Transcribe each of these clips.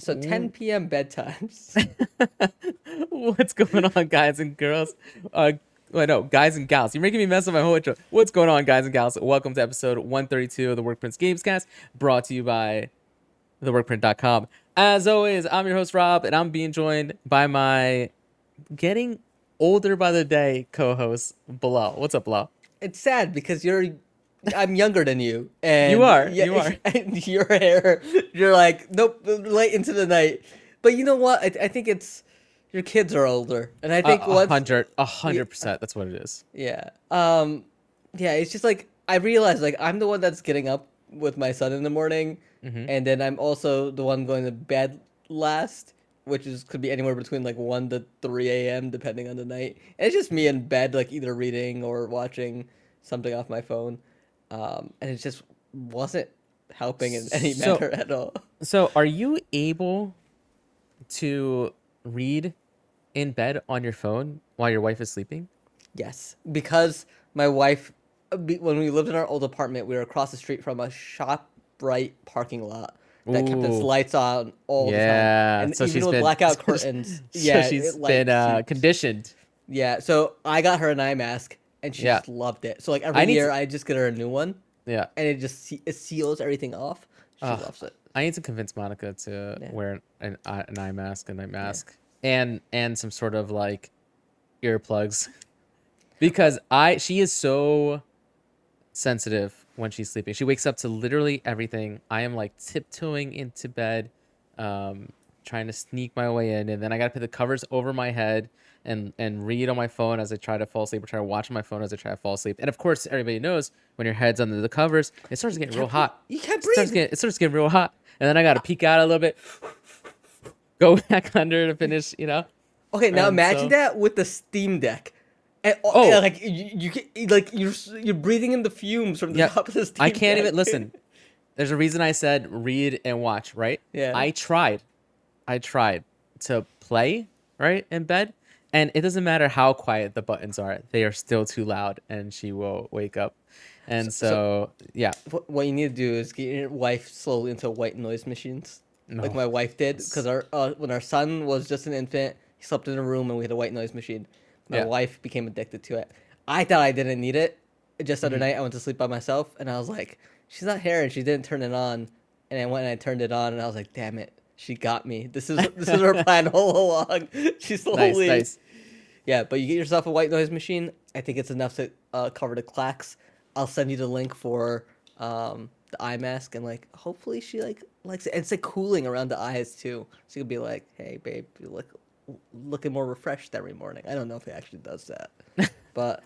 So 10 p.m. bedtimes. What's going on, guys and girls? Uh, wait, no, guys and gals. You're making me mess up my whole intro. What's going on, guys and gals? Welcome to episode 132 of the Workprints Gamescast, brought to you by theworkprint.com. As always, I'm your host Rob, and I'm being joined by my getting older by the day co-host Bilal. What's up, Bilal? it's sad because you're I'm younger than you. And You are, you are. And your hair, you're like, nope, late into the night. But you know what? I, I think it's your kids are older. And I think a hundred, a hundred percent. That's what it is. Yeah. Um yeah, it's just like I realize like I'm the one that's getting up with my son in the morning Mm-hmm. and then I'm also the one going to bed last, which is could be anywhere between like 1 to 3 a.m. depending on the night. And it's just me in bed like either reading or watching something off my phone. Um and it just wasn't helping in any So- manner at all. So, are you able to read in bed on your phone while your wife is sleeping? Yes, because my wife, when we lived in our old apartment, we were across the street from a ShopRite parking lot that kept its lights on all Yeah, the time. And so even she's with been- blackout curtains, yeah, so she's it, like, been uh, conditioned. yeah. So I got her an eye mask, and she Yeah. just loved it. So like every I year, to- I just get her a new one, Yeah, and it just it seals everything off. She Ugh. loves it. I need to convince Monica to Yeah. wear an, eye- an eye mask, a night mask, and and some sort of like earplugs, because I she is so sensitive when she's sleeping. She wakes up to literally everything. I am like tiptoeing into bed, um, trying to sneak my way in, and then I gotta put the covers over my head and and read on my phone as I try to fall asleep, or try to watch my phone as I try to fall asleep. And of course, everybody knows when your head's under the covers, it starts getting real hot. You can't It starts getting, it starts getting real hot, and then I gotta peek out a little bit, go back under to finish. You know, Okay, now And imagine so- that with the Steam Deck. And, uh, oh, Oh. and, like you, you can, like you're you're breathing in the fumes from the Yeah, top of the Steam I can't Deck. even listen. There's a reason I said read and watch, right? Yeah. I tried, I tried to play right in bed, and it doesn't matter how quiet the buttons are; they are still too loud, and she will wake up. And so, so- yeah, What, what you need to do is get your wife slowly into white noise machines, like my wife did. Because our uh, when our son was just an infant, he slept in a room and we had a white noise machine. My Yeah. wife became addicted to it. I thought I didn't need it. Just the Mm-hmm. other night, I went to sleep by myself, and I was like, "She's not here," and she didn't turn it on. And I went and I turned it on, and I was like, "Damn it, she got me. This is this is her plan all along." She nice, slowly, nice. nice. yeah. But you get yourself a white noise machine. I think it's enough to uh, cover the clacks. I'll send you the link for um, the eye mask, and like hopefully she like likes it. And it's like cooling around the eyes too, so you can be like, "Hey, babe, you look looking more refreshed every morning." I don't know if it actually does that, but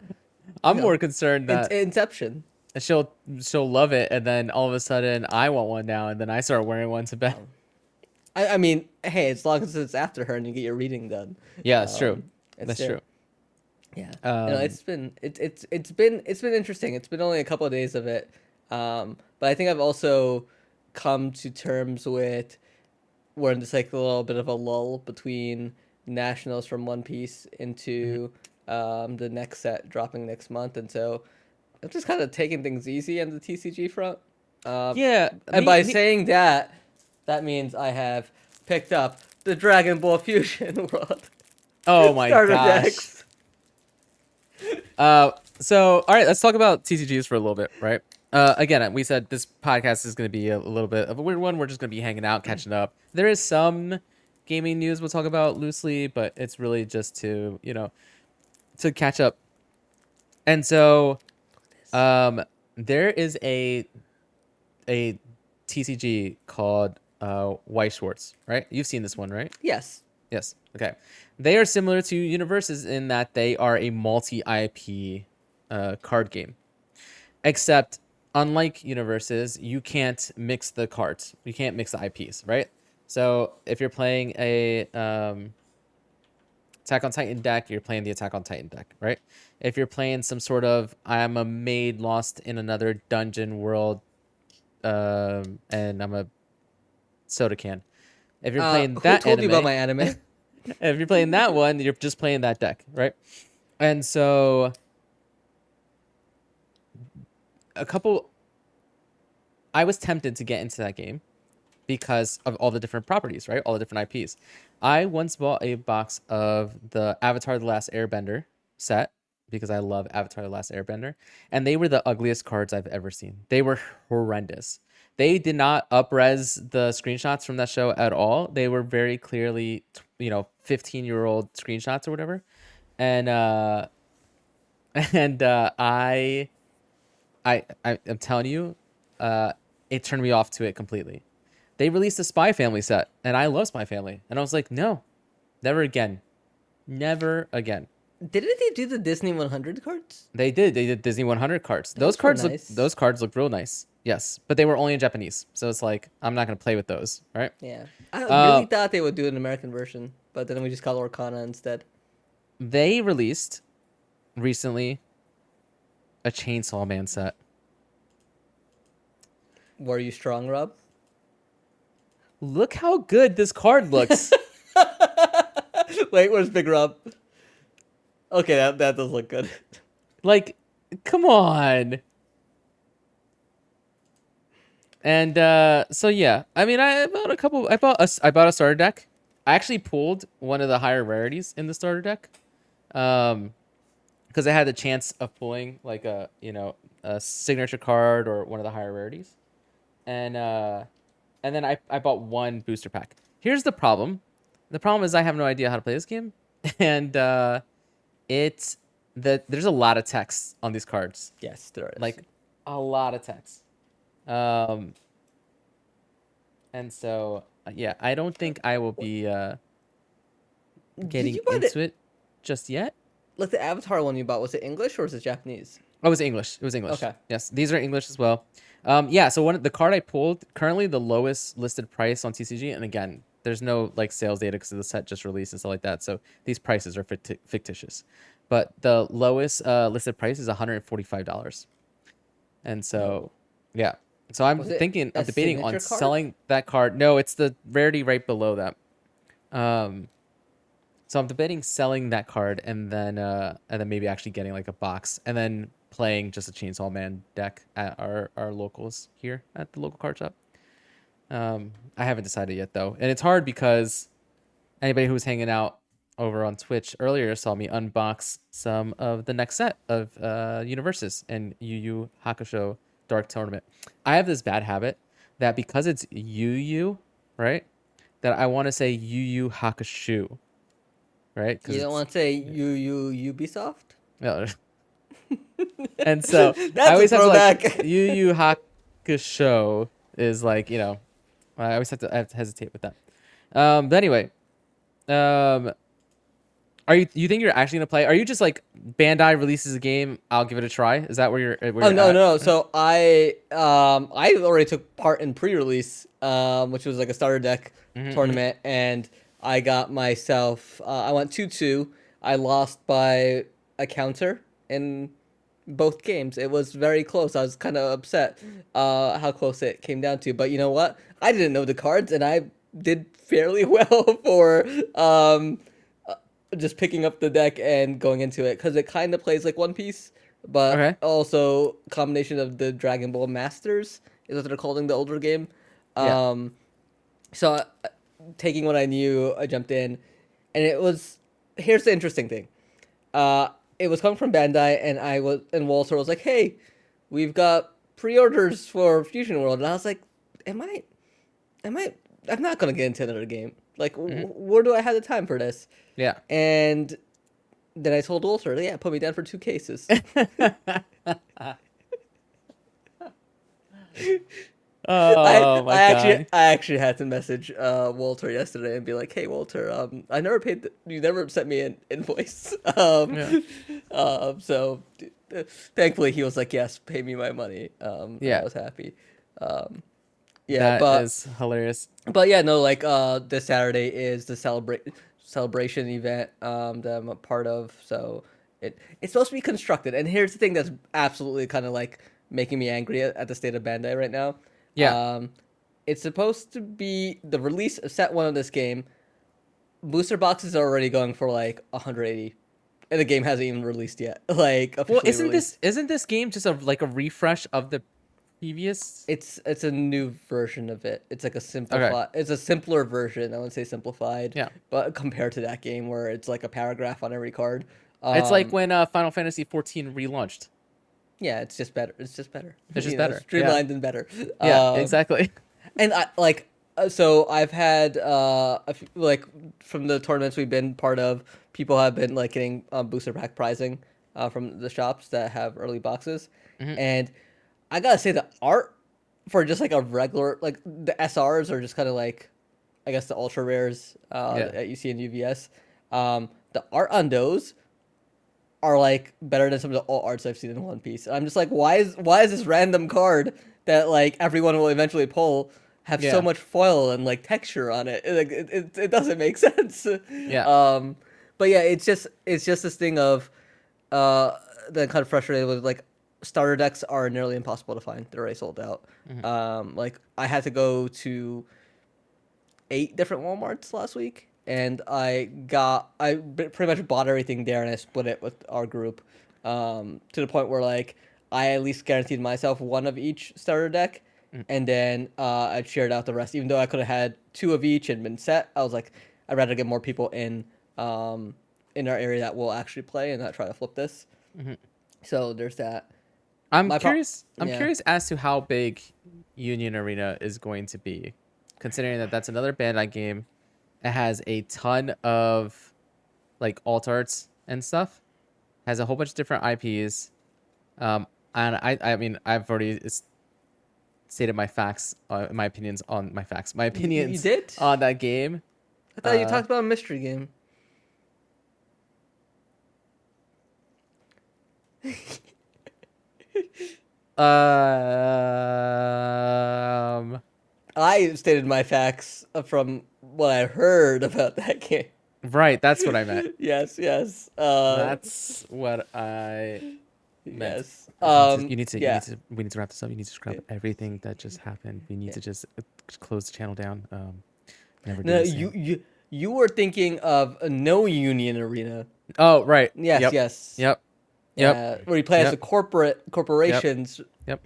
I'm No. more concerned that Inception. she'll she'll love it, and then all of a sudden I want one now, and then I start wearing one to bed. I, I mean, hey, as long as it's after her and you get your reading done. Yeah, that's true. Um, it's That's there. true. Yeah, you know, Um, it's been it's it's it's been it's been interesting. It's been only a couple of days of it, um, but I think I've also come to terms with we're in this like a little bit of a lull between nationals from One Piece into Mm-hmm. um, the next set dropping next month, and so I'm just kind of taking things easy on the TCG front. Um, Yeah, and me- by me- saying that, that means I have picked up the Dragon Ball Fusion World oh my starter gosh. decks. Uh, so all right, let's talk about TCGs for a little bit, right? Uh, again, we said this podcast is going to be a little bit of a weird one. We're just going to be hanging out, catching up. There is some gaming news we'll talk about loosely, but it's really just to you know to catch up. And so, um, there is a a TCG called uh Schwarz, right? You've seen this one, right? Yes. Yes. Okay. They are similar to UniVersus in that they are a multi IP uh, card game, except unlike UniVersus, you can't mix the cards. You can't mix the IPs, right? So if you're playing a um, Attack on Titan deck, you're playing the Attack on Titan deck, right? If you're playing some sort of I'm a maid lost in another dungeon world, um, and I'm a soda can. If you're Uh, playing who that told you about my anime? if you're playing that one, you're just playing that deck, right? And so a couple I was tempted to get into that game because of all the different properties, right? All the different IPs. I once bought a box of the Avatar: The Last Airbender set because I love Avatar: The Last Airbender, and they were the ugliest cards I've ever seen. They were horrendous. They did not upres the screenshots from that show at all. They were very clearly, you know, 15 year old screenshots or whatever. And uh and uh I I, I I'm telling you, uh it turned me off to it completely. They released a Spy Family set, and I love Spy Family, and I was like, no, never again, never again. Didn't they do the Disney 100 cards? They did. They did Disney 100 cards. those Those cards nice. look. Those cards look real nice. Yes, but they were only in Japanese, so it's like I'm not gonna play with those, right? Yeah. I Uh, really thought they would do an American version, but then we just call Lorcana instead. They released recently a Chainsaw Man set. Were you strong, Rob? Look how good this card looks. Wait, where's Big Rob? Okay, that, that does look good. like, come on. And uh, so yeah, I mean, I bought a couple. I bought a, I bought a starter deck. I actually pulled one of the higher rarities in the starter deck, um, because I had the chance of pulling like a you know a signature card or one of the higher rarities, and uh, and then I I bought one booster pack. Here's the problem. The problem is I have no idea how to play this game, and uh, it's that there's a lot of text on these cards Yes, there is. like a lot of text um and so uh, yeah i don't think i will be uh getting into the, it just yet. Like the Avatar one you bought, was it English or was it Japanese? oh it was english. It was english. Okay. yes these are english as well. Um yeah so one of the card i pulled currently the lowest listed price on tcg and again there's no like sales data because the set just released and stuff like that so these prices are ficti- fictitious. But the lowest uh listed price is $145 and so yeah so i'm Was thinking i'm debating on card? selling that card. No it's the rarity right below that. Um so i'm debating selling that card and then uh and then maybe actually getting like a box and then playing just a chainsaw man deck at our our locals here at the local card shop. Um i haven't decided yet though. And it's hard because anybody who was hanging out over on Twitch earlier saw me unbox some of the next set of uh, UniVersus and Yu Yu Hakusho Dark Tournament. I have this bad habit that because it's Yu Yu, right, that I want to say Yu Yu Hakushu, right? You don't want to say you you Ubisoft? No. and so That's I a always have to like. Yu Yu Hakusho is like you know I always have to I have to hesitate with that. Um, but anyway, um, are you you think you're actually gonna play? Are you just like Bandai releases a game, I'll give it a try? Is that where you're? Where Oh you're no, at? no, no. So I um I already took part in pre-release, um, which was like a starter deck Mm-hmm, tournament, and I got myself. Uh, I went two two. I lost by a counter in both games. It was very close. I was kind of upset uh, how close it came down to. But you know what? I didn't know the cards, and I did fairly well for um, just picking up the deck and going into it because it kind of plays like One Piece, but Okay. also combination of the Dragon Ball Masters is what they're calling the older game. Yeah. Um, so uh, taking what I knew, I jumped in, and it was. Here's the interesting thing. Uh, it was coming from Bandai, and I was and Walter was like, "Hey, we've got pre-orders for Fusion World," and I was like, "Am I? Am I? I'm not gonna get into another game. Like, w- where do I have the time for this?" Yeah. And then I told Walter, "Yeah, put me down for two cases." Oh I, my I god. actually, I actually had to message uh, Walter yesterday and be like, "Hey, Walter, um, I never paid. The, you never sent me an invoice. Um, Yeah. um, so uh, thankfully he was like, "Yes, pay me my money." Um, Yeah. I was happy. Um, yeah, That but is hilarious. but yeah, no, like uh, this Saturday is the celebrate celebration event um, that I'm a part of. So it it's supposed to be constructed. And here's the thing that's absolutely kind of like making me angry at, at the state of Bandai right now. Yeah. Um, it's supposed to be the release of set one of this game. Booster boxes are already going for like 180, and the game hasn't even released yet. Like Well, isn't released. this isn't this game just a like a refresh of the previous? It's it's a new version of it. It's like a simplified. It's a simpler version. I wouldn't say simplified. Yeah. But compared to that game where it's like a paragraph on every card. it's like um, when uh, Final Fantasy 14 relaunched. Yeah, it's just better. It's just better. It's just You know, better, yeah. streamlined and better. Yeah, Um, exactly. and I like uh, so I've had uh a few, like from the tournaments we've been part of, people have been like getting um, booster pack pricing uh, from the shops that have early boxes, Mm-hmm. and I gotta say the art for just like a regular like the SRs are just kind of like, I guess the ultra rares uh, Yeah. that you see in UVS. Um, the art on those are like better than some of the alt arts I've seen in One Piece. And I'm just like, why is why is this random card that like everyone will eventually pull have Yeah. so much foil and like texture on it? Like, it, it, it doesn't make sense. Yeah. Um, but yeah, it's just it's just this thing of uh that kind of frustrated with like starter decks are nearly impossible to find. They're already sold out. Mm-hmm. Um, like I had to go to eight different WalMarts last week, and I got I pretty much bought everything there, and I split it with our group um, to the point where like I at least guaranteed myself one of each starter deck, and then uh, I shared out the rest. Even though I could have had two of each and been set, I was like, I'd rather get more people in um, in our area that will actually play and not try to flip this. So there's that. I'm my pro- curious. I'm yeah. curious as to how big Union Arena is going to be, considering that that's another Bandai game. It has a ton of like alt arts and stuff. Has a whole bunch of different IPs. Um, and I, I mean, I've already stated my facts, uh, my opinions on my facts, my opinions. you did? on that game. I thought you uh, talked about a mystery game. Um, I stated my facts from what I heard about that game. right, that's what I meant. yes, yes. Uh, That's what I meant. yes. You need to- Um, you need to, yeah. you need to, we need to wrap this up. You need to scrap everything that just happened. We need to just uh, close the channel down. Um, never No, you, you you were thinking of a no union arena. Oh, right. Yes, Yep. yes. Yep. Yep. Yeah, where you play as Yep. a corporate corporations Yep.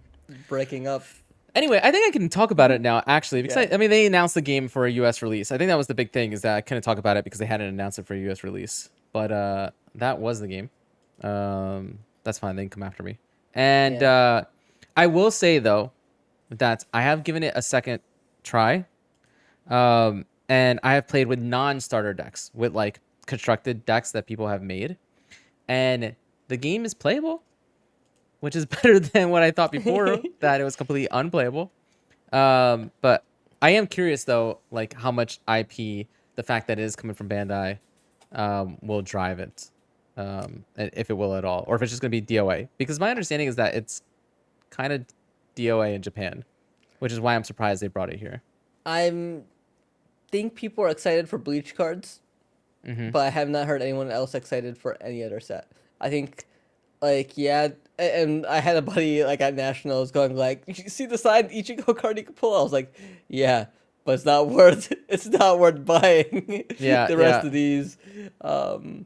breaking up. Anyway, I think I can talk about it now, actually, because Yeah. I, I mean, they announced the game for a U.S. release. I think that was the big thing is that I couldn't talk about it because they hadn't announced it for a U.S. release. But uh, that was the game. Um, that's fine. They can come after me. And Yeah. uh, I will say though that I have given it a second try, um, and I have played with non-starter decks, with like constructed decks that people have made, and the game is playable which is better than what I thought before that it was completely unplayable. Um, but I am curious though, like how much IP the fact that it is coming from Bandai um, will drive it, um, if it will at all, or if it's just going to be DOA. Because my understanding is that it's kind of DOA in Japan, which is why I'm surprised they brought it here. I'm think people are excited for bleach cards, Mm-hmm. but I have not heard anyone else excited for any other set. I think, like, yeah, and I had a buddy like at nationals going like, "You see the side Ichigo card you can pull?" I was like, "Yeah." But it's not worth. It's not worth buying. Yeah, the rest yeah. of these. Um,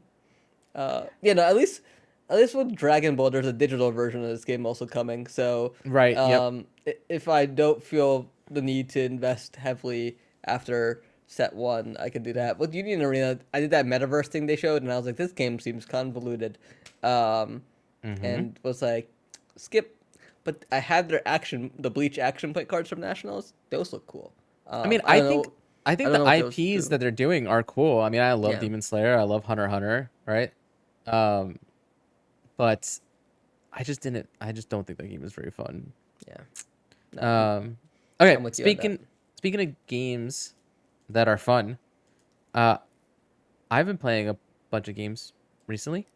uh, you know, at least, at least with Dragon Ball, there's a digital version of this game also coming. So, Right. Um, i- if I don't feel the need to invest heavily after set one, I could do that. With Union Arena, I did that metaverse thing they showed, and I was like, this game seems convoluted, um, Mm-hmm. and was like, skip. But I had their action, the Bleach action play cards from Nationals. Those look cool. Um, I mean, I, don't think know- I think I the know what those IPs that they're doing are cool. I mean, I love Yeah. Demon Slayer. I love Hunter Hunter. Right. Um, but I just didn't. I just don't think the game is very fun. yeah. No, Um, okay. I'm with you on that. Speaking speaking of games that are fun, uh, I've been playing a bunch of games recently.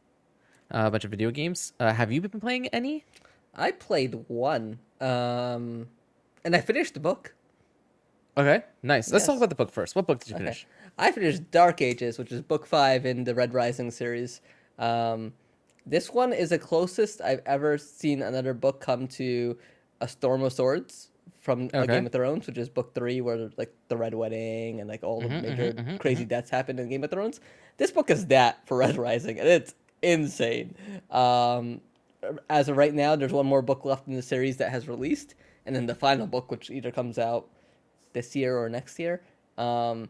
Uh, a bunch of video games. Uh, have you been playing any? I played one, um, and I finished the book. Okay, nice. Let's talk about the book first. What book did you Okay. finish? I finished Dark Ages, which is book five in the Red Rising series. Um, this one is the closest I've ever seen another book come to a Storm of Swords from a Game of Thrones, which is book three, where like the Red Wedding and like all the Mhm, major mhm, mhm, crazy deaths happen in Game of Thrones. This book is that for Red Rising, and it's insane. Um, as of right now, there's one more book left in the series that has released, and then the final book, which either comes out this year or next year. Um,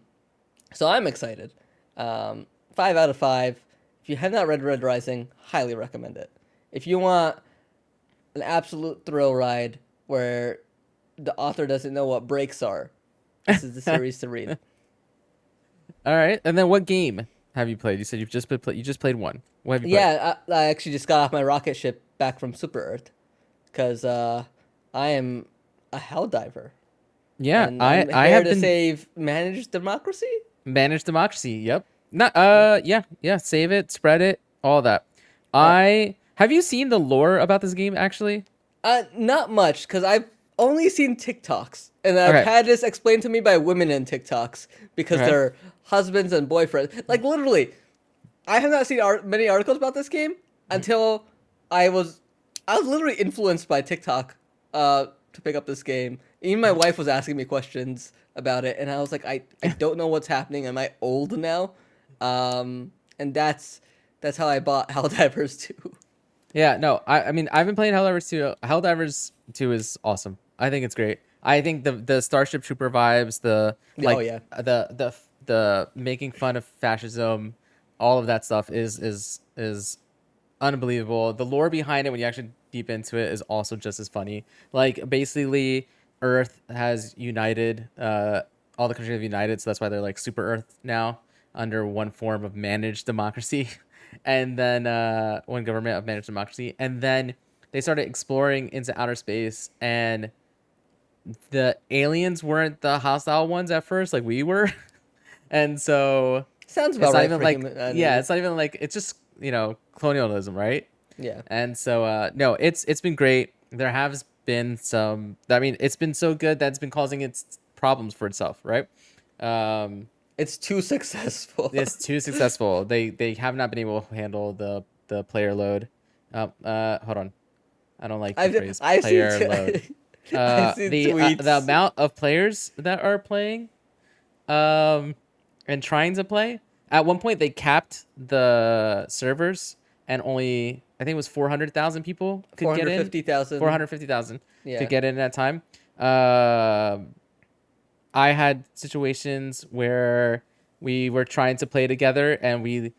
so I'm excited. Um, five out of five. If you have not read Red Rising, highly recommend it. If you want an absolute thrill ride where the author doesn't know what breaks are, this is the series to read. All right. And then what game have you played? You said you've just been play- you just played one. What have you played? Yeah, I, I actually just got off my rocket ship back from Super Earth because uh, I am a hell diver. Yeah, and I I'm I here have to been save manage democracy. Manage democracy. Yep. Not uh yeah, yeah, save it, spread it, all that. I have you seen the lore about this game actually? Uh, not much because I've only seen TikToks, and I've Okay. had this explained to me by women in TikToks because Okay. they're husbands and boyfriends. Like literally, I have not seen art- many articles about this game until I was I was literally influenced by TikTok uh, to pick up this game. Even my wife was asking me questions about it, and I was like, I, I don't know what's happening. Am I old now? Um, and that's that's how I bought Helldivers 2. Yeah, no, I, I mean, I've been playing Helldivers 2. Helldivers 2 is awesome. I think it's great. I think the the Starship Trooper vibes, the Oh, yeah. the the the making fun of fascism, all of that stuff is is is unbelievable. The lore behind it, when you actually deep into it, is also just as funny. Like basically, Earth has united. Uh, all the countries have united, so that's why they're like Super Earth now under one form of managed democracy, and then uh, one government of managed democracy, and then they started exploring into outer space and the aliens weren't the hostile ones at first like we were. And so Sounds it's about not right even like human- uh, yeah it's not even like it's just you know colonialism right? Yeah. and so uh no it's it's been great. There has been some i mean it's been so good that it's been causing its problems for itself right? Um It's too successful. it's too successful. They they have not been able to handle the the player load. Um uh hold on. I don't like the I've, phrase I've player seen, load. I've uh, the uh, the amount of players that are playing um and trying to play. At one point they capped the servers and only i think it was 400,000 people could get in. 450,000. 450,000 Yeah. could get in at a time. Um i had situations where we were trying to play together and we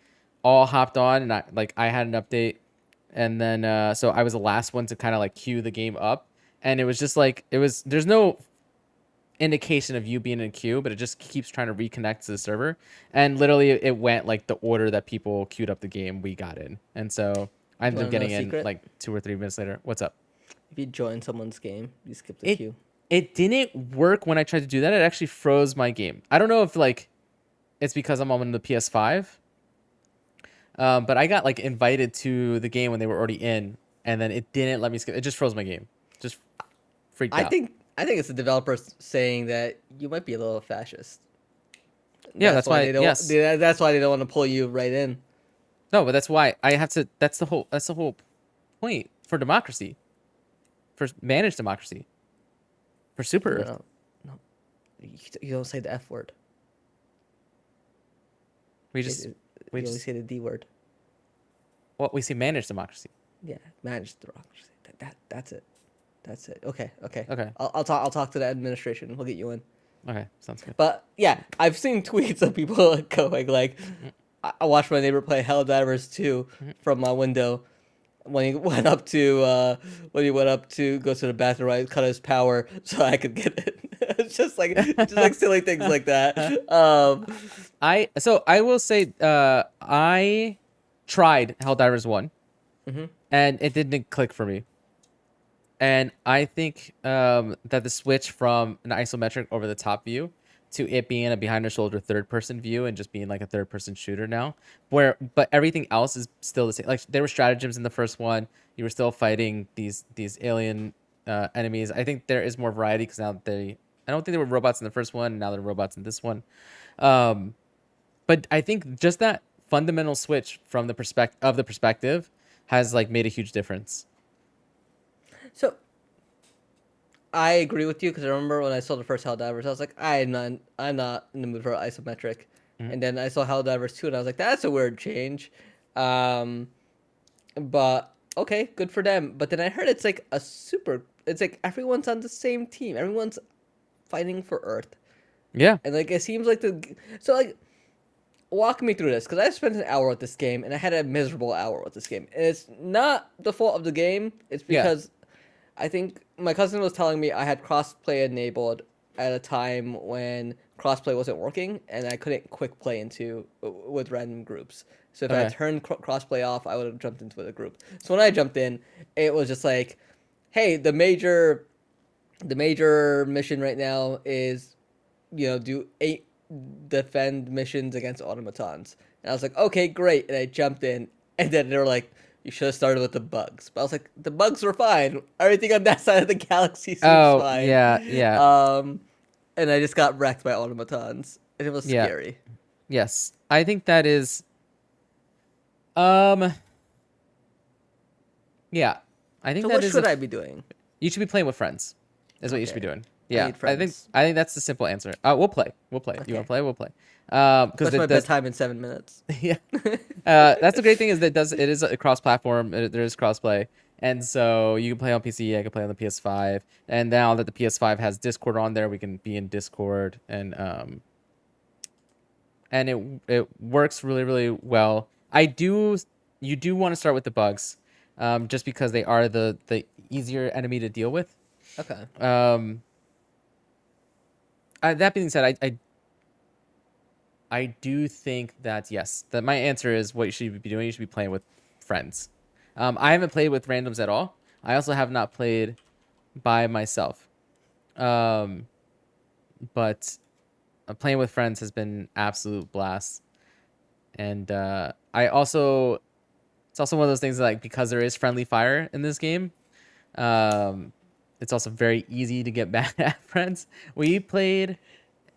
all hopped on and I, like i had an update and then uh so i was the last one to kind of like queue the game up and it was just like it was there's no indication of you being in queue but it just keeps trying to reconnect to the server and literally it went like the order that people queued up the game we got in and so i ended up getting in secret? like two or three minutes later what's up If you join someone's game, you skip the It- queue. it didn't work when I tried to do that. It actually froze my game. I don't know if like it's because I'm on the PS5. Um, but I got like invited to the game when they were already in, and then it didn't let me skip. It just froze my game. Freaked I out. think I think it's the developers saying that you might be a little fascist. Yeah, that's why- they don't. yes. they- that's why they don't want to pull you right in. no, but that's why I have to. That's the whole. That's the whole point for democracy, for managed democracy, for Super No, no, you, you don't say the F word. We just you we only just say the D word. well we say managed democracy. Yeah, managed democracy. That, that that's it. That's it. Okay, okay. Okay. I'll, I'll talk. I'll talk to the administration. We'll get you in. Okay, sounds good. But yeah, I've seen tweets of people going like, I, I watched my neighbor play Hell Helldivers 2 from my window when he went up to uh, when he went up to go to the bathroom. I cut his power so I could get it. it's just like just like silly things like that. Um, I so I will say uh I tried Hell Helldivers one, Mhm. and it didn't click for me. And I think um that the switch from an isometric over the top view to it being a behind the shoulder third person view and just being like a third person shooter now, where but everything else is still the same. Like there were stratagems in the first one, you were still fighting these these alien uh, enemies. I think there is more variety because now they. I don't think there were robots in the first one. Now there are robots in this one. Um, but I think just that fundamental switch from the perspective of the perspective has like made a huge difference. So I agree with you because I remember when I saw the first Helldivers, I was like, I'm not, I'm not in the mood for isometric. And then I saw Helldivers 2 and I was like, that's a weird change. Um, but okay, good for them. But then I heard it's like a super, it's like everyone's on the same team. Everyone's fighting for Earth, Yeah. and like it seems like the so like walk me through this because I spent an hour with this game and I had a miserable hour with this game. And it's not the fault of the game. It's because I think my cousin was telling me I had crossplay enabled at a time when crossplay wasn't working and I couldn't quick play into with random groups. So if I had turned cr- crossplay off, I would have jumped into the group. So when I jumped in, it was just like, "Hey, the major, the major mission right now is, you know, do eight defend missions against automatons." And I was like, "Okay, great." And I jumped in, and then they were like, "You should have started with the bugs." But I was like, "The bugs were fine. Everything on that side of the galaxy seems Oh, fine." yeah, yeah. Um, and I just got wrecked by automatons, and it was Yeah. scary. Yes, I think that is. Um. Yeah, I think So that what is. should a- I be doing? You should be playing with friends. Is what you should be doing. Yeah, I, need think. I think that's the simple answer. Uh, we'll play. We'll play. You want to play? We'll play. Um, That's my the, the, bedtime in seven minutes. yeah, uh, that's the great thing is that it does it is a cross-platform. There is cross-play, and so you can play on PC. I can play on the PS5, and now that the PS5 has Discord on there, we can be in Discord, and um, and it it works really really well. I do you do want to start with the bugs, um, just because they are the the easier enemy to deal with. Okay. Um, uh, that being said, I, I I do think that yes, that my answer is what you should be doing. You should be playing with friends. Um, I haven't played with randoms at all. I also have not played by myself. Um, but uh, playing with friends has been absolute blast. And uh, I also, it's also one of those things that, like because there is friendly fire in this game. Um, it's also very easy to get mad at friends. We played.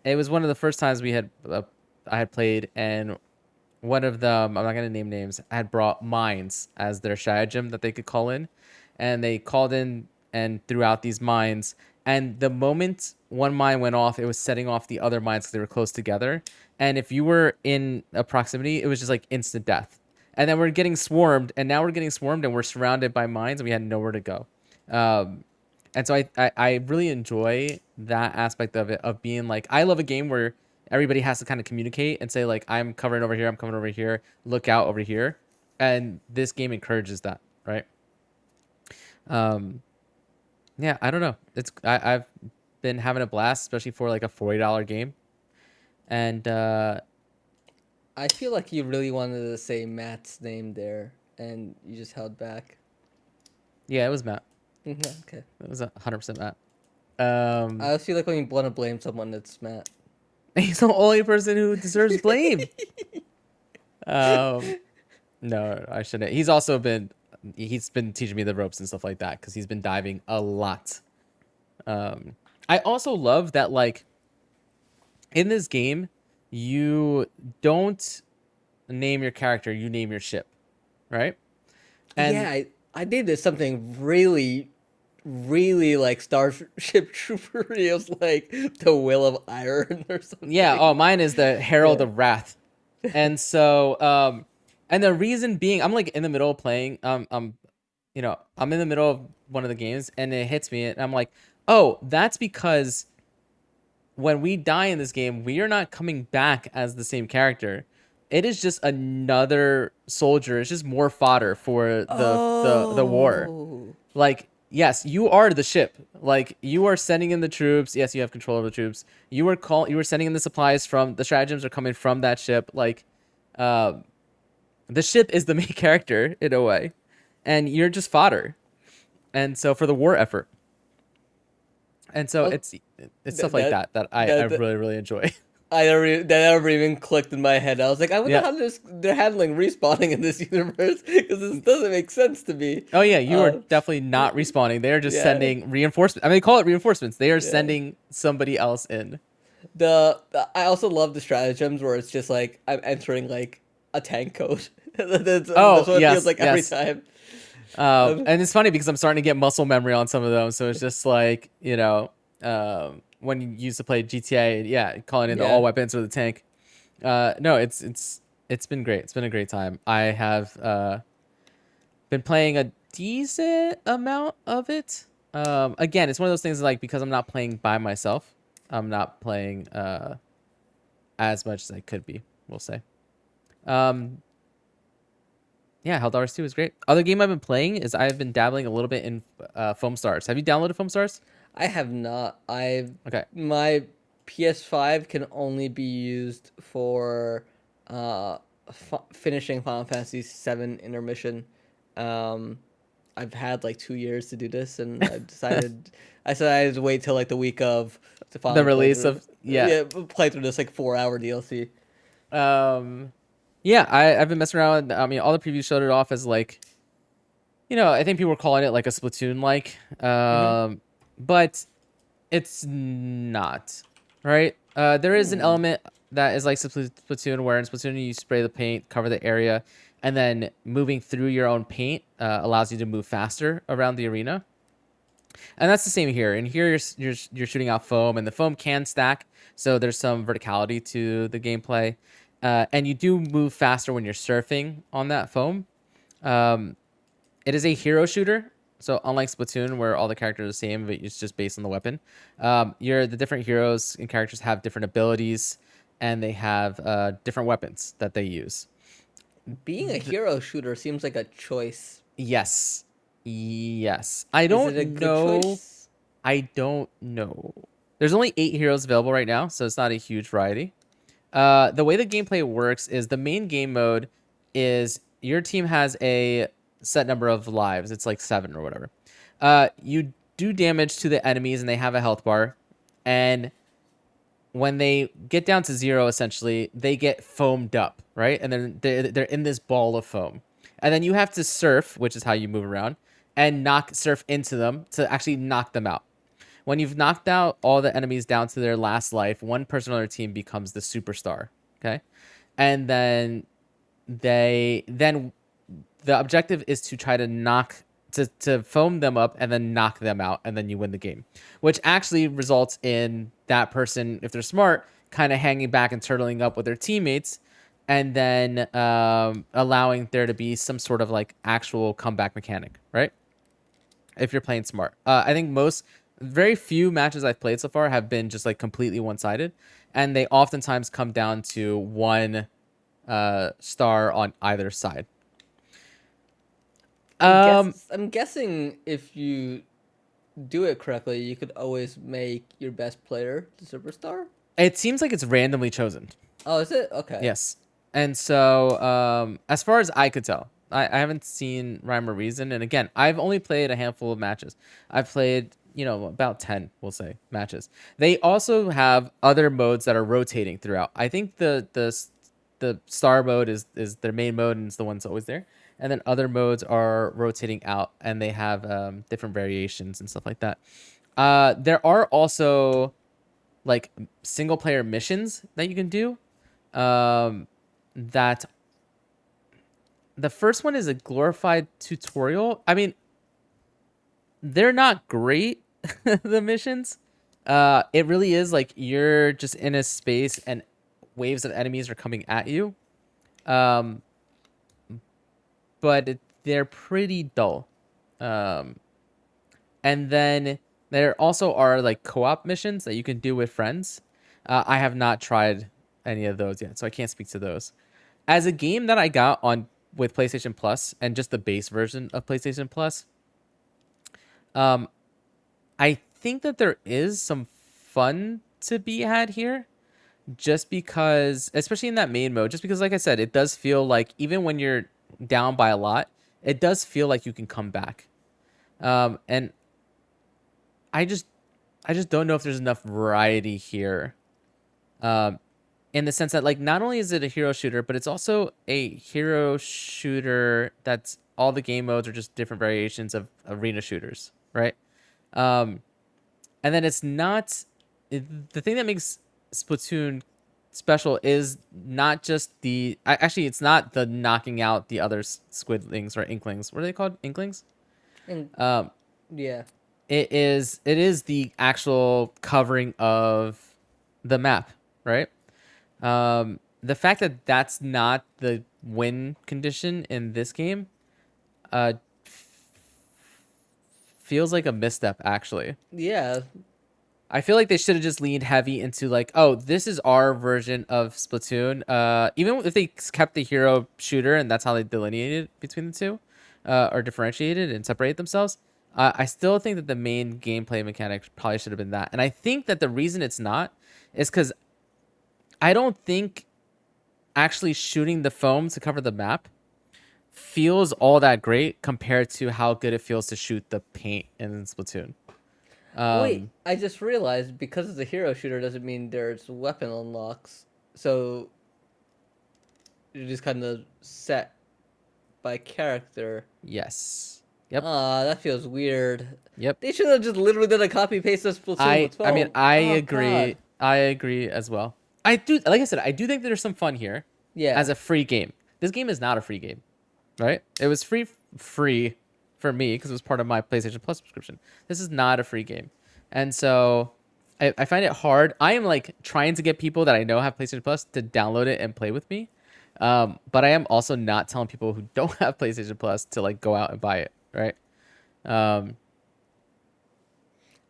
It was one of the first times we had uh, I had played, and one of them I'm not gonna name names had brought mines as their stratagem that they could call in, and they called in and threw out these mines. And the moment one mine went off, it was setting off the other mines because they were close together. And if you were in a proximity, it was just like instant death. And then we're getting swarmed, and now we're getting swarmed, and we're surrounded by mines, and we had nowhere to go. Um, and so I, I I really enjoy that aspect of it of being like I love a game where everybody has to kind of communicate and say like I'm covering over here, I'm coming over here, look out over here, and this game encourages that, right? Um, yeah, I don't know. It's I, I've been having a blast, especially for like a forty dollar game, and uh, I feel like you really wanted to say Matt's name there, and you just held back. yeah, it was Matt. Mhm, okay. It was hundred percent Matt. Um, I feel like when you want to blame someone, it's Matt. He's the only person who deserves blame. um, no, I shouldn't. He's also been he's been teaching me the ropes and stuff like that because he's been diving a lot. Um, I also love that like in this game, you don't name your character, you name your ship, right? yeah, I, I did this something really, really like Starship Trooper. Like the Will of Iron or something. Yeah. Oh, mine is the Herald Yeah. of Wrath, and so um, and the reason being, I'm like in the middle of playing. Um, I'm, you know, I'm in the middle of one of the games, and it hits me, and I'm like, oh, that's because when we die in this game, we are not coming back as the same character. It is just another soldier. It's just more fodder for the the the war Oh. like yes you are the ship. Like you are sending in the troops. Yes you have control over the troops. You were call you were sending in the supplies from the stratagems are coming from that ship. Like uh, the ship is the main character in a way. And you're just fodder. And so for the war effort. And so Well, it's it's stuff like that- that that i, that- I really really enjoy I never, that never even clicked in my head. I was like, I wonder Yeah. how this, they're handling respawning in this universe because this doesn't make sense to me. oh yeah you are Uh, definitely not respawning they are just yeah. sending reinforcements i mean they call it reinforcements they are sending somebody else in The, the I also love the stratagems where it's just like I'm entering like a tank code. that's, Oh, that's what yes, it feels like every yes. time. Um, and it's funny because I'm starting to get muscle memory on some of them. So it's just like, you know, um, when you used to play GTA, yeah, calling in the all weapons or the tank. Uh, no, it's it's it's been great. It's been a great time. I have uh, been playing a decent amount of it. Um, again, it's one of those things like because I'm not playing by myself, I'm not playing uh, as much as I could be. We'll say. Um, yeah, Helldivers 2 is great. Other game I've been playing is I've been dabbling a little bit in uh, Foamstars. Have you downloaded Foamstars? I have not. I've Okay. my PS5 can only be used for uh f- finishing Final Fantasy VII intermission. Um, I've had like two years to do this, and I decided I said I had to wait till like the week of to finally play release of- yeah. yeah play through this like four hour DLC. Um, yeah, I, I've been messing around. I mean, all the previews showed it off as like, you know, I think people were calling it like a Splatoon like, um, but it's not, right? Uh, there is an element that is like Splatoon, where in Splatoon you spray the paint, cover the area, and then moving through your own paint uh, allows you to move faster around the arena. And that's the same here. And here you're, you're you're shooting out foam, and the foam can stack, so there's some verticality to the gameplay. Uh, and you do move faster when you're surfing on that foam. Um, it is a hero shooter, so unlike Splatoon, where all the characters are the same, but it's just based on the weapon. Um, you're the different heroes and characters have different abilities, and they have uh, different weapons that they use. Being a hero shooter seems like a choice. Yes, yes. I don't it a good know. choice? I don't know. There's only eight heroes available right now, so it's not a huge variety. Uh, the way the gameplay works is the main game mode is your team has a set number of lives. It's like seven or whatever. Uh, you do damage to the enemies, and they have a health bar. And when they get down to zero, essentially, they get foamed up, right? And then they're, they're in this ball of foam. And then you have to surf, which is how you move around, and knock surf into them to actually knock them out. When you've knocked out all the enemies down to their last life, one person on their team becomes the superstar. Okay. And then they then the objective is to try to knock to, to foam them up and then knock them out and then you win the game. Which actually results in that person if they're smart kind of hanging back and turtling up with their teammates and then um, allowing there to be some sort of like actual comeback mechanic right? If you're playing smart. Uh, i think most very few matches i've played so far have been just like completely one-sided and they oftentimes come down to one uh, star on either side I'm, um, guess- I'm guessing if you do it correctly, you could always make your best player the superstar. It seems like it's randomly chosen. Oh, is it? Okay. Yes. And so, um, as far as I could tell, I, I haven't seen rhyme or reason. And again, I've only played a handful of matches. I've played, you know, about 10, we'll say, matches. They also have other modes that are rotating throughout. I think the the the star mode is is their main mode and it's the one that's always there. And then other modes are rotating out and they have um, different variations and stuff like that. Uh, there are also like single player missions that you can do. Um that the first one is a glorified tutorial. I mean they're not great the missions. Uh it really is like you're just in a space and waves of enemies are coming at you. Um but they're pretty dull um and then there also are like co-op missions that you can do with friends. Uh, I have not tried any of those yet, so I can't speak to those. As a game that I got on with PlayStation Plus and just the base version of PlayStation Plus, um, I think that there is some fun to be had here. Just because, especially in that main mode, just because, like I said, it does feel like even when you're down by a lot, it does feel like you can come back. Um, and I just I just don't know if there's enough variety here. Um in the sense that like not only is it a hero shooter, but it's also a hero shooter that's all the game modes are just different variations of arena shooters, right? Um and then it's not the thing that makes Splatoon special is not just the actually it's not the knocking out the other squidlings or inklings. What are they called? Inklings? And Um yeah. it is it is the actual covering of the map right um the fact that that's not the win condition in this game uh f- feels like a misstep actually. Yeah, I feel like they should have just leaned heavy into like, oh, this is our version of Splatoon. Uh, even if they kept the hero shooter and that's how they delineated between the two, uh, or differentiated and separated themselves. Uh, I still think that the main gameplay mechanic probably should have been that, and I think that the reason it's not is because I don't think actually shooting the foam to cover the map feels all that great compared to how good it feels to shoot the paint in Splatoon. Um, Wait, I just realized because it's a hero shooter doesn't mean there's weapon unlocks. So you're just kind of set by character. Yes. Yep. Ah, that feels weird. Yep. They should have just literally done a copy paste of Splatoon. I with I mean. I Oh, agree. God. I agree as well. I do like I said I do think there's some fun here Yeah. as a free game. This game is not a free game. Right? It was free free for me because it was part of my PlayStation Plus subscription. This is not a free game. And so I, I find it hard. I am like trying to get people that I know have PlayStation Plus to download it and play with me. Um, but I am also not telling people who don't have PlayStation Plus to like go out and buy it, right? Um,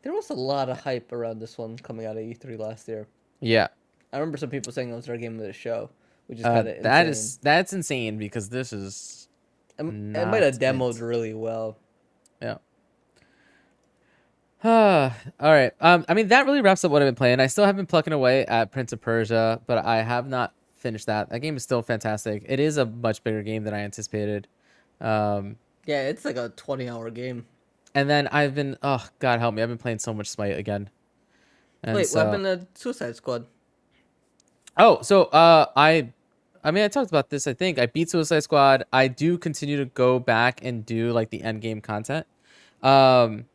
there was a lot of hype around this one coming out of E3 last year. yeah. I remember some people saying it was their game of the show, which is Uh, kind of that is that's insane because this is It, it might have it. demoed really well. yeah. all right. Um, I mean that really wraps up what I've been playing. I still have been plucking away at Prince of Persia, but I have not finished that. That game is still fantastic. It is a much bigger game than I anticipated. Um, Yeah, it's like a 20 hour game. and then I've been oh god help me, I've been playing so much Smite again. And Wait, so, what happened to Suicide Squad? Oh, so uh, I, I mean, I talked about this. I think I beat Suicide Squad. I do continue to go back and do like the end game content. Um,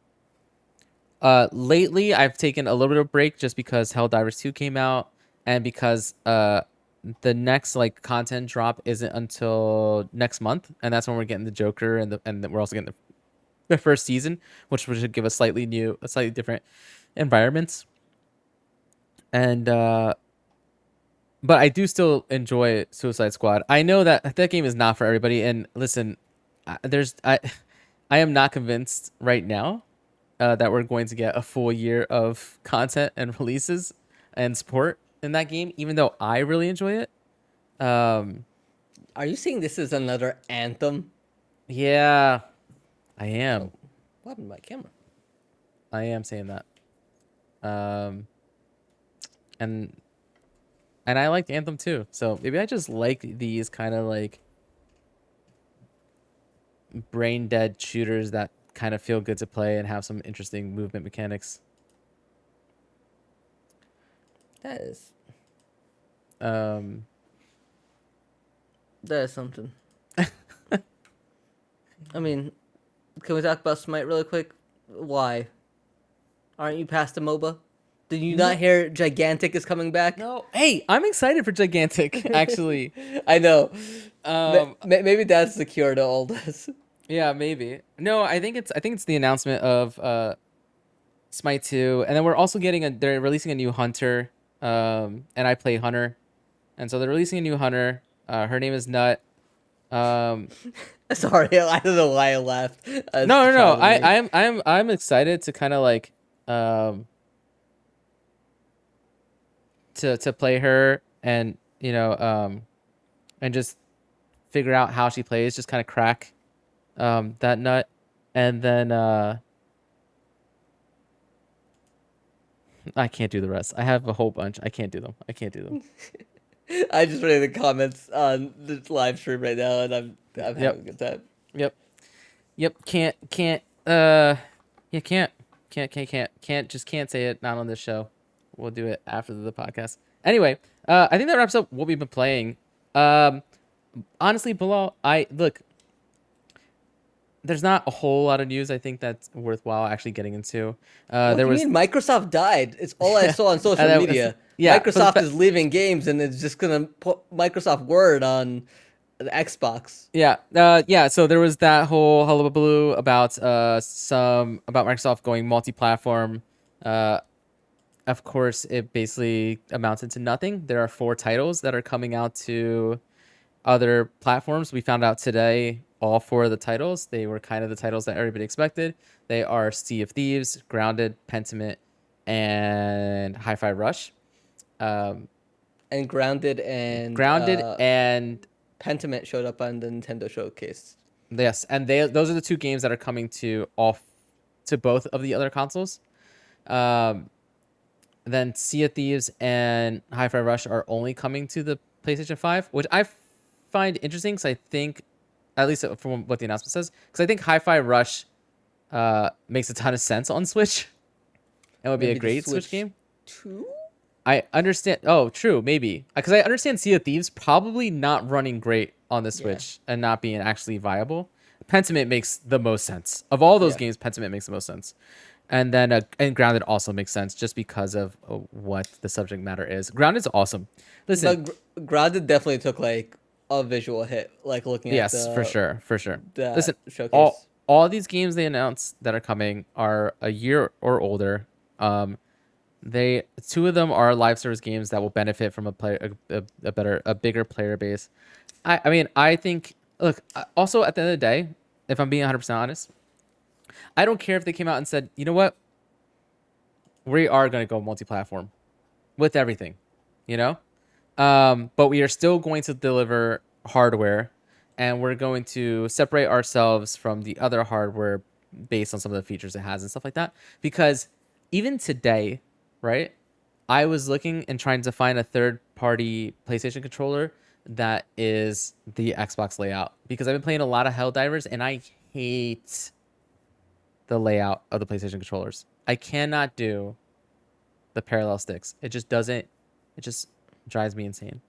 uh, lately I've taken a little bit of break just because Helldivers Two came out, and because uh, the next like content drop isn't until next month, and that's when we're getting the Joker and the and we're also getting the, the first season, which should give us slightly new, slightly different environments. And uh but I do still enjoy Suicide Squad. I know that that game is not for everybody. And listen, I- there's I, I am not convinced right now uh, that we're going to get a full year of content and releases and support in that game. Even though I really enjoy it. Um, Are you saying this is another Anthem? yeah, I am. What happened to my camera? I am saying that. Um, and and I liked Anthem too. So maybe I just like these kind of like brain dead shooters that kind of feel good to play and have some interesting movement mechanics. That is Um, that is something. I mean, can we talk about Smite really quick? Why? Aren't you past the MOBA? Did you not hear Gigantic is coming back? no, hey, I'm excited for Gigantic. Actually, I know. um, Ma- ma- maybe that's the cure to all this. Yeah, maybe. No, I think it's I think it's the announcement of uh Smite 2 and then we're also getting a they're releasing a new hunter um and I play hunter. And so they're releasing a new hunter. Uh her name is Nut. Um Sorry, I don't know why I laughed. No, no, no. child in me. I I'm I'm I'm excited to kind of like um to to play her and you know um and just figure out how she plays, just kind of crack um that nut and then uh I can't do the rest. I have a whole bunch. I can't do them. I can't do them. I just read the comments on the live stream right now, and I'm I'm having Yep. a good time. Yep. Yep. Can't can't uh yeah, can't can't can't can't can't just can't say it not on this show. We'll do it after the podcast. Anyway, uh I think that wraps up what we've been playing. Um honestly, Bilal, I look there's not a whole lot of news I think that's worthwhile actually getting into. Uh What there was mean Microsoft died? It's all I saw on social was- media. yeah, Microsoft fa- is leaving games, and it's just gonna put Microsoft Word on the Xbox. Yeah, uh, yeah. So there was that whole hullabaloo about uh, some about Microsoft going multi-platform. Uh, of course, it basically amounted to nothing. There are four titles that are coming out to other platforms. We found out today all four of the titles. They were kind of the titles that everybody expected. They are Sea of Thieves, Grounded, Pentiment, and Hi-Fi Rush. Um, And Grounded and Grounded uh, and Pentiment showed up on the Nintendo Showcase. Yes, and they those are the two games that are coming to off to both of the other consoles. Um, then Sea of Thieves and Hi-Fi Rush are only coming to the PlayStation Five, which I find interesting because I think, at least from what the announcement says, because I think Hi-Fi Rush uh, makes a ton of sense on Switch, It would be Maybe a great Switch Switch game. Two? I understand. Oh, true, maybe because I understand Sea of Thieves probably not running great on the Switch and not being actually viable. Pentiment makes the most sense of all those Yeah. games. Pentiment makes the most sense, and then uh, and Grounded also makes sense just because of uh, what the subject matter is. Grounded's awesome. Listen, Gr- Grounded definitely took like a visual hit, like looking yes, at Yes, for sure, for sure. Listen, showcase. all all these games they announced that are coming are a year or older. Um, they two of them are live service games that will benefit from a player a, a, better a bigger player base. I I mean I think look also at the end of the day, if I'm being 100 percent honest, I don't care if they came out and said you know what, we are going to go multi-platform with everything, you know, um, but we are still going to deliver hardware and we're going to separate ourselves from the other hardware based on some of the features it has and stuff like that. Because even today right i was looking and trying to find a third party playstation controller that is the xbox layout. Because i've been playing a lot of helldivers and i hate the layout of the playstation controllers i cannot do the parallel sticks it just doesn't it just drives me insane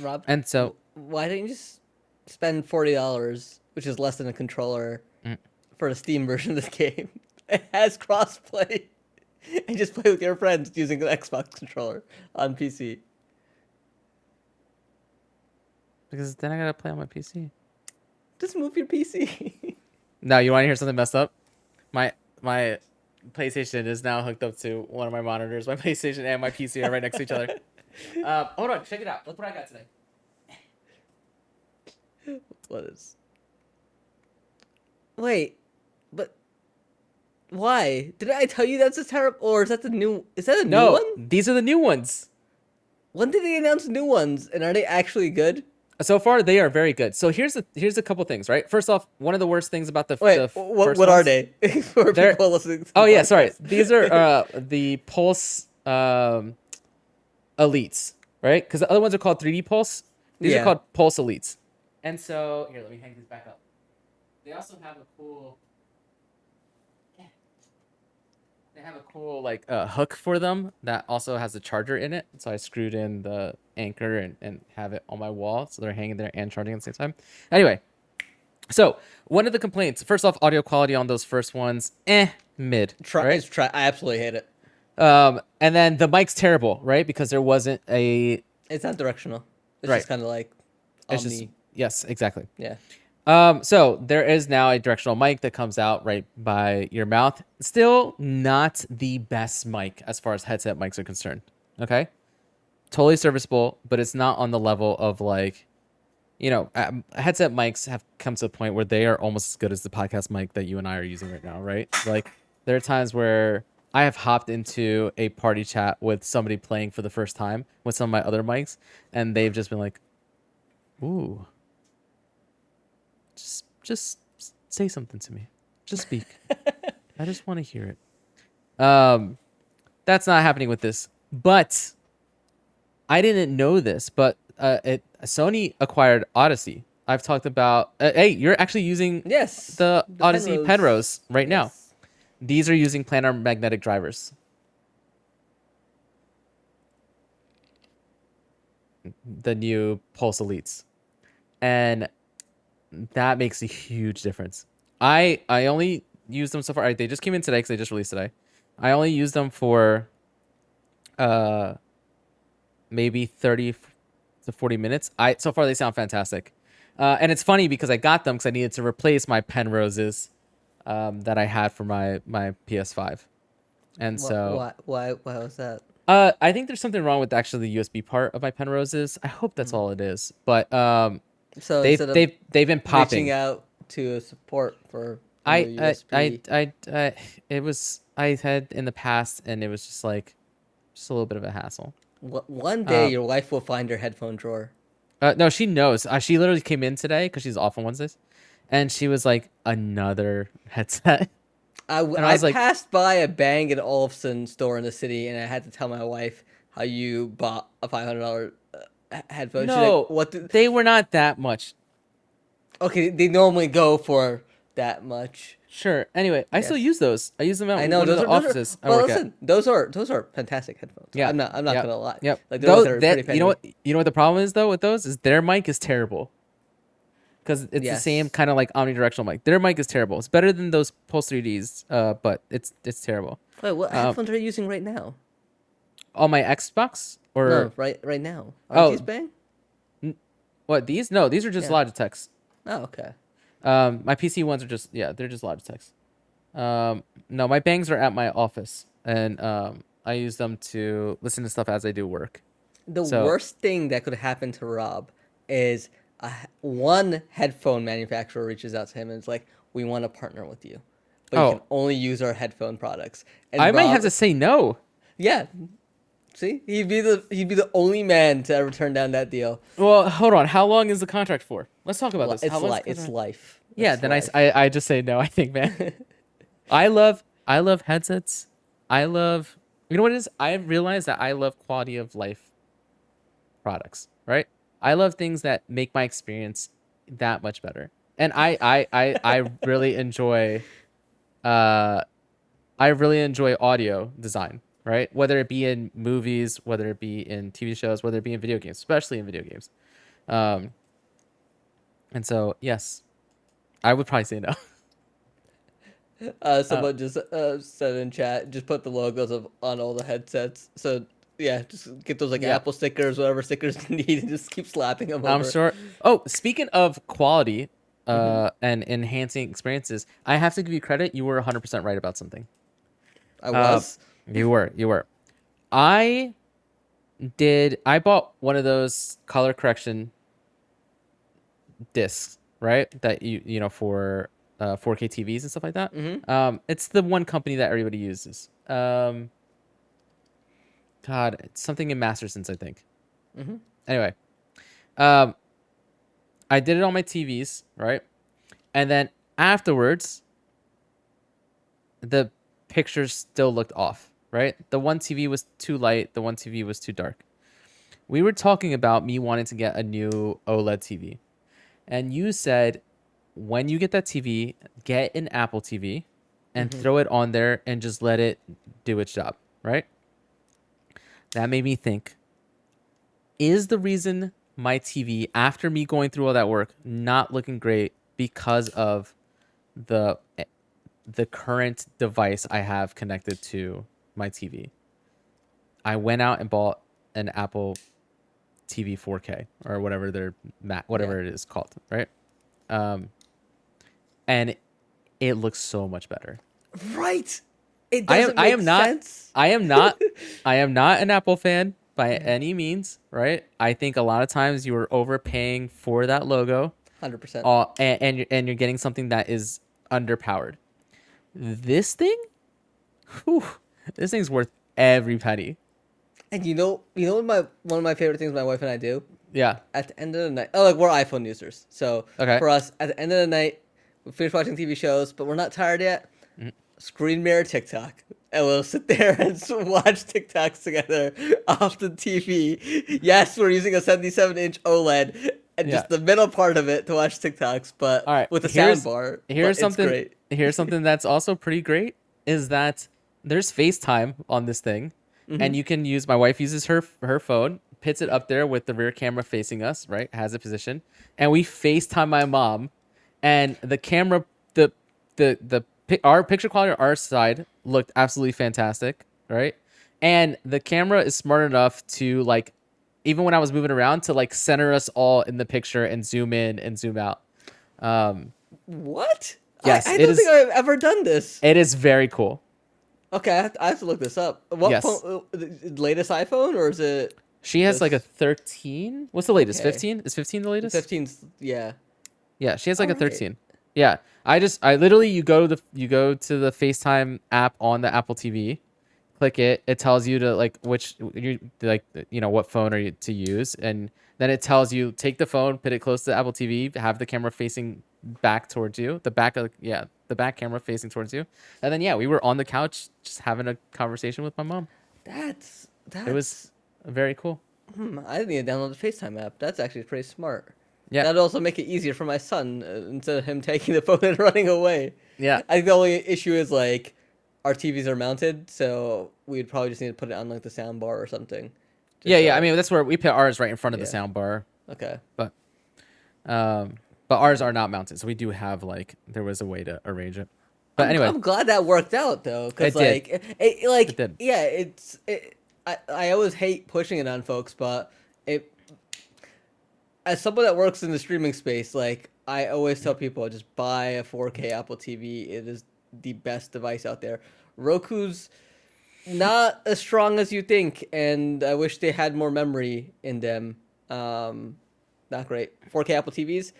Rob, and so why didn't you just spend forty dollars, which is less than a controller, Mm. for the Steam version of this game? It has crossplay, and just play with your friends using the Xbox controller on PC. because then i gotta play on my pc Just move your PC. Now you want to hear something messed up? My my PlayStation is now hooked up to one of my monitors. My PlayStation and my PC are right next to each other. Uh, hold on, check it out. Look what I got today. what is? Wait, but why did I tell you that's a terrible? Or is that the new? Is that a new No, one? these are the new ones. When did they announce new ones? And are they actually good? So far, they are very good. So here's the here's a couple things. Right, first off, one of the worst things about the Wait, the what, first what are they? For They're- people listening. To Oh the yeah, sorry. These are uh, the Pulse um, Elites, right? Because the other ones are called 3D Pulse. These Yeah. are called Pulse Elites. And so here, let me hang these back up. They also have a cool. They have a cool like uh, hook for them that also has a charger in it. So I screwed in the anchor and, and have it on my wall, so they're hanging there and charging at the same time. Anyway, so one of the complaints, first off, audio quality on those first ones, eh, mid. Try, right? try. I absolutely hate it. Um, and then the mic's terrible, right? Because there wasn't a. It's not directional. It's Right. just kind of like It's omni. just yes, exactly. yeah. Um, so there is now a directional mic that comes out right by your mouth. Still not the best mic as far as headset mics are concerned. Okay, totally serviceable, but it's not on the level of like, you know, um, headset mics have come to a point where they are almost as good as the podcast mic that you and I are using right now, right? Like there are times where I have hopped into a party chat with somebody playing for the first time with some of my other mics, and they've just been like, "Ooh." just just say something to me just speak i just want to hear it um that's not happening with this but i didn't know this but uh it sony acquired Audeze. I've talked about uh, hey you're actually using Yes. the, the Audeze Penrose. penrose right now. These are using planar magnetic drivers. The new pulse elites. And that makes a huge difference. I i only use them so far. They just came in today because they just released today. I only use them for uh maybe 30 to 40 minutes i so far they sound fantastic uh, and it's funny because i got them because i needed to replace my penroses um, that i had for my my ps5 and Wh- so why why why was that? uh, I think there's something wrong with actually the USB part of my Penroses. I hope that's all it is. But um, So they've they've they've been popping. reaching out to support for I, I, I, I, it was I had in the past, and it was just like, just a little bit of a hassle. One day uh, your wife will find her headphone drawer. Uh, no, she knows. Uh, she literally came in today because she's off on Wednesdays, and she was like, another headset. I, w- and I I was like- passed by a Bang and Olufsen store in the city, and I had to tell my wife how you bought a five hundred dollar uh, headphone. No. like, what? The-? they were not that much. Okay, they normally go for that much. Sure. Anyway, I still use those. I use them at I know one of those the are, those offices are I well. work Listen, at. those are those are fantastic headphones. Yeah. I'm not. I'm not gonna lie. Yep. Like Those- worth that- pretty you know what? You know what the problem is though with those is their mic is terrible. Because it's the same kind of like omnidirectional mic. Their mic is terrible. It's better than those Pulse 3Ds, uh, but it's it's terrible. Wait, what um, headphones are you using right now? On my Xbox or no, right, right now. Are Oh. these Bang? what? These? No, these are just Yeah. Logitechs. Oh, okay. Um, my PC ones are just yeah, they're just Logitechs. Um, no, my bangs are at my office, and um, I use them to listen to stuff as I do work. The So- worst thing that could happen to Rob is a, one headphone manufacturer reaches out to him and is like, "We want to partner with you, but you Oh. can only use our headphone products." And I might have to say no. Yeah. See, he'd be the he'd be the only man to ever turn down that deal. Well, hold on. How long is the contract for? Let's talk about Li- this. It's long's life. It's life. Yeah, It's then I, life. s- I I just say no. I think, man. I love I love headsets. I love you know what it is. I realize that I love quality of life products. Right. I love things that make my experience that much better. And I I I, I really enjoy. Uh, I really enjoy audio design. Right. Whether it be in movies, whether it be in TV shows, whether it be in video games, especially in video games. Um. And so yes, I would probably say no. Uh, someone just uh, said in chat, just put the logos of on all the headsets. So yeah, just get those like Yeah. Apple stickers, whatever stickers you need, and just keep slapping them. On. I'm over. sure. Oh, speaking of quality uh, Mm-hmm. and enhancing experiences, I have to give you credit. You were 100% right about something. I Uh, was. You were. You were. I did. I bought one of those color correction discs, right? That you you know for uh, 4K TVs and stuff like that. Mm-hmm. Um, it's the one company that everybody uses. Um, God, it's something in Masterson's, I think. Mm-hmm. Anyway, um, I did it on my TVs, right? And then afterwards, the pictures still looked off, right? The one TV was too light, the one TV was too dark. We were talking about me wanting to get a new OLED TV. And you said when you get that TV, get an Apple TV and mm-hmm. throw it on there and just let it do its job, right? That made me think is the reason my TV, after me going through all that work, not looking great because of the eh, the current device I have connected to my TV. I went out and bought an Apple TV 4K or whatever their mat whatever it is called, right? Um, and it looks so much better. Right. It I am doesn't I am not sense. I am not I am not an Apple fan by any means, right? I think a lot of times you are overpaying for that logo Hundred percent. uh, and and you're, and you're getting something that is underpowered. This thing, whew, this thing's worth every penny. And you know, you know what my one of my favorite things my wife and I do Yeah, at the end of the night. Oh, like we're iPhone users, so Okay. for us at the end of the night, we finish watching TV shows, but we're not tired yet. Mm-hmm. Screen mirror TikTok, and we'll sit there and watch TikToks together off the TV. Yes, we're using a 77 inch OLED. And Yeah. just the middle part of it to watch TikToks, but All right, with a sound bar. here's something. Here's something that's also pretty great is that there's FaceTime on this thing, Mm-hmm. and you can use. My wife uses her her phone, pits it up there with the rear camera facing us, right? Has it positioned, and we FaceTime my mom, and the camera, the the the our picture quality on our side looked absolutely fantastic, right? And the camera is smart enough to like, even when I was moving around, to like center us all in the picture and zoom in and zoom out. Um, What? Yes, I, I don't is- think I've ever done this. It is very cool. Okay, I have, to, I have to look this up. What Yes. phone? uh, latest iPhone or is it She has like a 13. What's the latest? Okay. 15? Is 15 the latest? 15? Yeah. Yeah, she has like a Alright. 13. Yeah, I just I literally you go to the you go to the FaceTime app on the Apple TV, click it. It tells you to like which you like you know what phone are you to use, and then it tells you take the phone, put it close to the Apple TV, have the camera facing back towards you, the back of yeah the back camera facing towards you, and then yeah we were on the couch just having a conversation with my mom. That's that's It was very cool. Hmm, I need to download the FaceTime app. That's actually pretty smart. Yeah. That'd also make it easier for my son uh, instead of him taking the phone and running away. Yeah, I think the only issue is like our TVs are mounted, so we'd probably just need to put it on like the sound bar or something. yeah, Just, yeah. I mean that's where we put ours right in front of the sound bar. okay. but um but ours are not mounted so we do have like there was a way to arrange it but I'm- anyway I'm glad that worked out though, because like, it, it- like, It did. yeah, it's. It, I I always hate pushing it on folks, but it. As someone that works in the streaming space, like I always tell people, just buy a 4K Apple TV. It is the best device out there. Roku's not as strong as you think, and I wish they had more memory in them. Um, not great. 4K Apple TVs.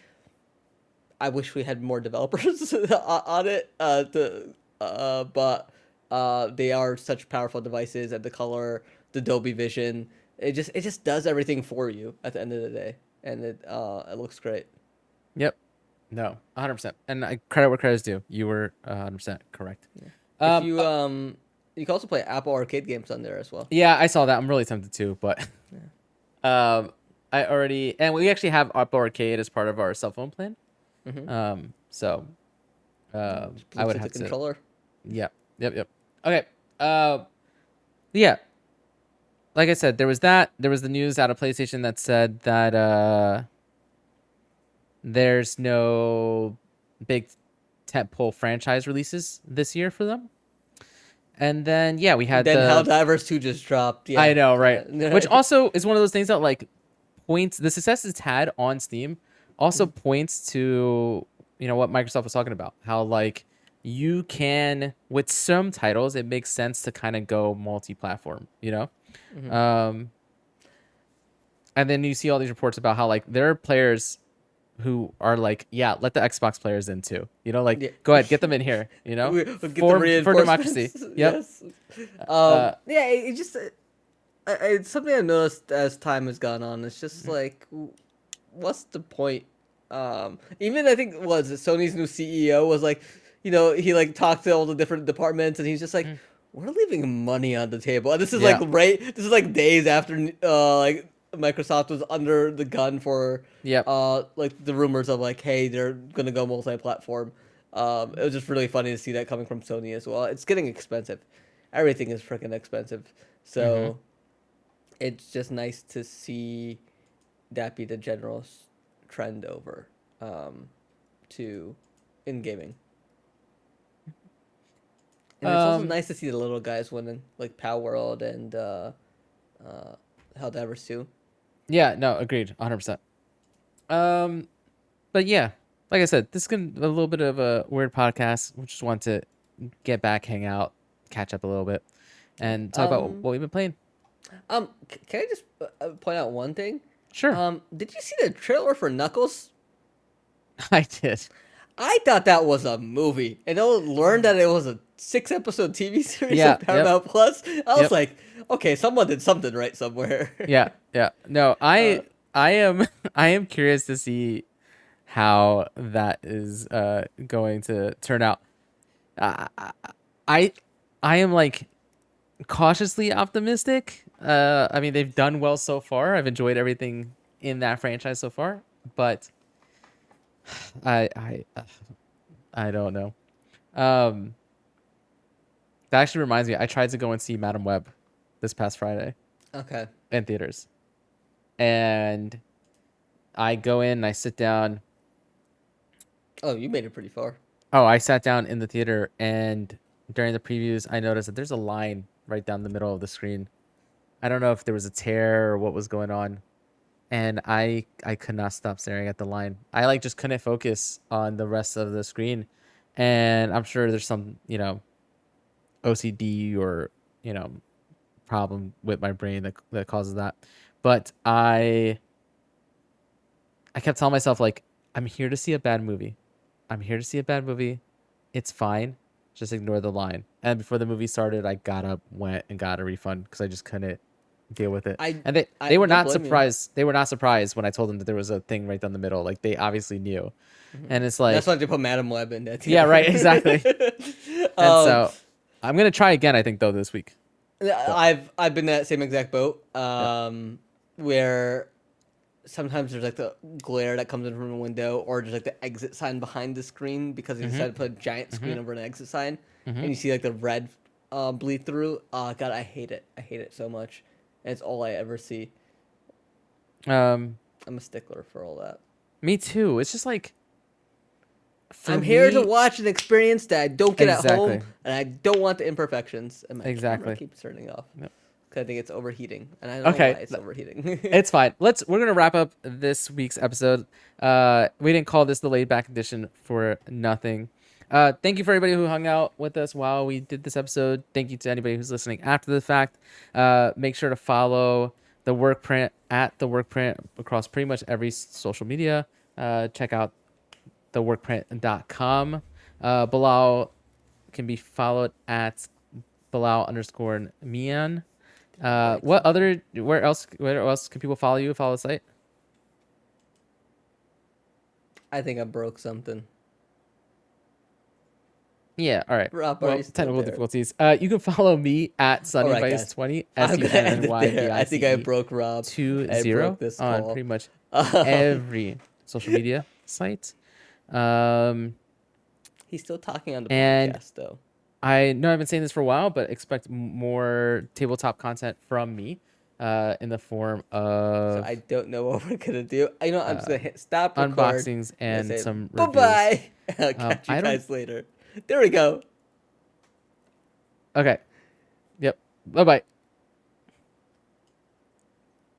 I wish we had more developers on it. Uh, to, uh, but uh, they are such powerful devices, and the color, the Dolby Vision, it just it just does everything for you at the end of the day, and it uh, it looks great. yep. No 100% and I credit where credit's due. You were uh, 100% correct. Um, if you um, you can also play Apple Arcade games on there as well. yeah i saw that. I'm really tempted to but um i already and we actually have apple arcade as part of our cell phone plan Mhm. um so um i would have to controller. Yep. Yep. Yep. Okay. Uh, yeah. Like I said, there was that. There was the news out of PlayStation that said that uh, there's no big tentpole franchise releases this year for them. And then yeah, we had Then the. Helldivers 2 just dropped. Yeah. I know, right? Which also is one of those things that like points the success it's had on Steam also Mm-hmm. points to you know what Microsoft was talking about how like you can with some titles it makes sense to kind of go multi-platform, you know. Mhm. Um, and then you see all these reports about how like there are players who are like, yeah, let the Xbox players in too. You know, like Yeah. go ahead, get them in here. You know, We- we'll for, for democracy. Yep. Yes. Um, Uh, yeah, it, it just uh, I- I- it's something I've noticed as time has gone on. It's just Mm-hmm. like, what's the point? Um, even I think was it Sony's new CEO was like, you know, he like talked to all the different departments, and he's just like, we're leaving money on the table. And this is Mm. Yeah. like right. This is like days after uh like Microsoft was under the gun for Yep. uh like the rumors of like hey they're gonna go multi-platform um it was just really funny to see that coming from sony as well it's getting expensive everything is freaking expensive so Mhm. it's just nice to see that be the general s- trend over um to in gaming and it's also Um, nice to see the little guys winning like Palworld and uh uh helldivers too Yeah, no, agreed, 100%. Um, but yeah, like I said, this is gonna be a little bit of a weird podcast. We just want to get back, hang out, catch up a little bit, and talk about Um, what we've been playing. um can i just uh, point out one thing Sure, Um, did you see the trailer for Knuckles? I did. I thought that was a movie, and I learned that it was a six episode TV series Yeah, on yep. Paramount Plus. I was Yep. like, okay, someone did something right somewhere. Yeah, yeah. No, I, Uh, I am, I am curious to see how that is uh going to turn out. Uh, I, I am like cautiously optimistic. Uh, I mean, they've done well so far. I've enjoyed everything in that franchise so far, but I, I, I don't know. Um, that actually reminds me. I tried to go and see Madame Web this past Friday okay. in theaters. And I go in and I sit down. Oh, you made it pretty far. Oh, I sat down in the theater and during the previews I noticed that there's a line right down the middle of the screen. I don't know if there was a tear or what was going on. And I I could not stop staring at the line. I like just couldn't focus on the rest of the screen. And I'm sure there's some, you know, OCD or, you know, problem with my brain that that causes that. But I I kept telling myself like I'm here to see a bad movie. I'm here to see a bad movie. It's fine. Just ignore the line. And before the movie started, I got up, went, and got a refund because I just couldn't deal with it. I- and they I they were don't not blame you. surprised. They were not surprised when I told them that there was a thing right down the middle. Like they obviously knew. Mm-hmm. And it's like That's why they put Madame Web in that. Yeah, right, exactly. and and so um, I'm gonna try again. I think though this week. I've I've been that same exact boat. Um, where sometimes there's like the glare that comes in from a window, or just like the exit sign behind the screen because they decided to mm-hmm. put a giant mm-hmm. screen over an exit sign, and you see like the red uh, bleed through. Oh god, I hate it. I hate it so much. And it's all I ever see. Um, I'm a stickler for all that. me too. It's just like. I'm here to watch an experience that I don't get at home, and I don't want the imperfections. And my Exactly. keeps turning off. Yep. I think it's overheating, and I don't Okay, know why it's overheating. it's fine. Let's we're gonna wrap up this week's episode. Uh, we didn't call this the laid back edition for nothing. Uh, thank you for everybody who hung out with us while we did this episode. Thank you to anybody who's listening after the fact. Uh, make sure to follow the workprint at the workprint across pretty much every social media. Uh, check out theworkprint.com. Uh, Bilal can be followed at Bilal underscore Mian. Uh, what other? Where else? Where else can people follow you? Follow the site. I think I broke something. Yeah. All right. Rob, well, technical there? difficulties. Uh, you can follow me at All right, guys. SunnyVice20. I'm gonna end it there. I think I broke Rob. two I zero broke this on pretty much Um, every social media site. Um, He's still talking on the And- podcast, though. I know I've been saying this for a while, but expect more tabletop content from me, uh, in the form So of I don't know what we're gonna do. You know, I'm just gonna hit stop record. unboxings and say, some Bye bye. I'll catch you guys later. There we go. Okay. Yep. Bye bye.